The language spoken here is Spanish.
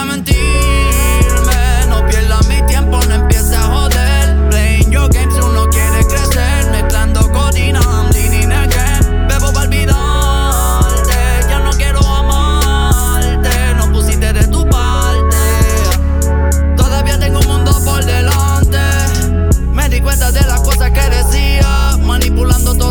que mentirme. No pierdas mi tiempo, no empieces a joder. Playing your games, uno quiere crecer. Mezclando codina, I'm leaning again. Bebo para olvidarte, ya no quiero amarte. No pusiste de tu parte. Todavía tengo un mundo por delante. Me di cuenta de las cosas que decía, manipulando todo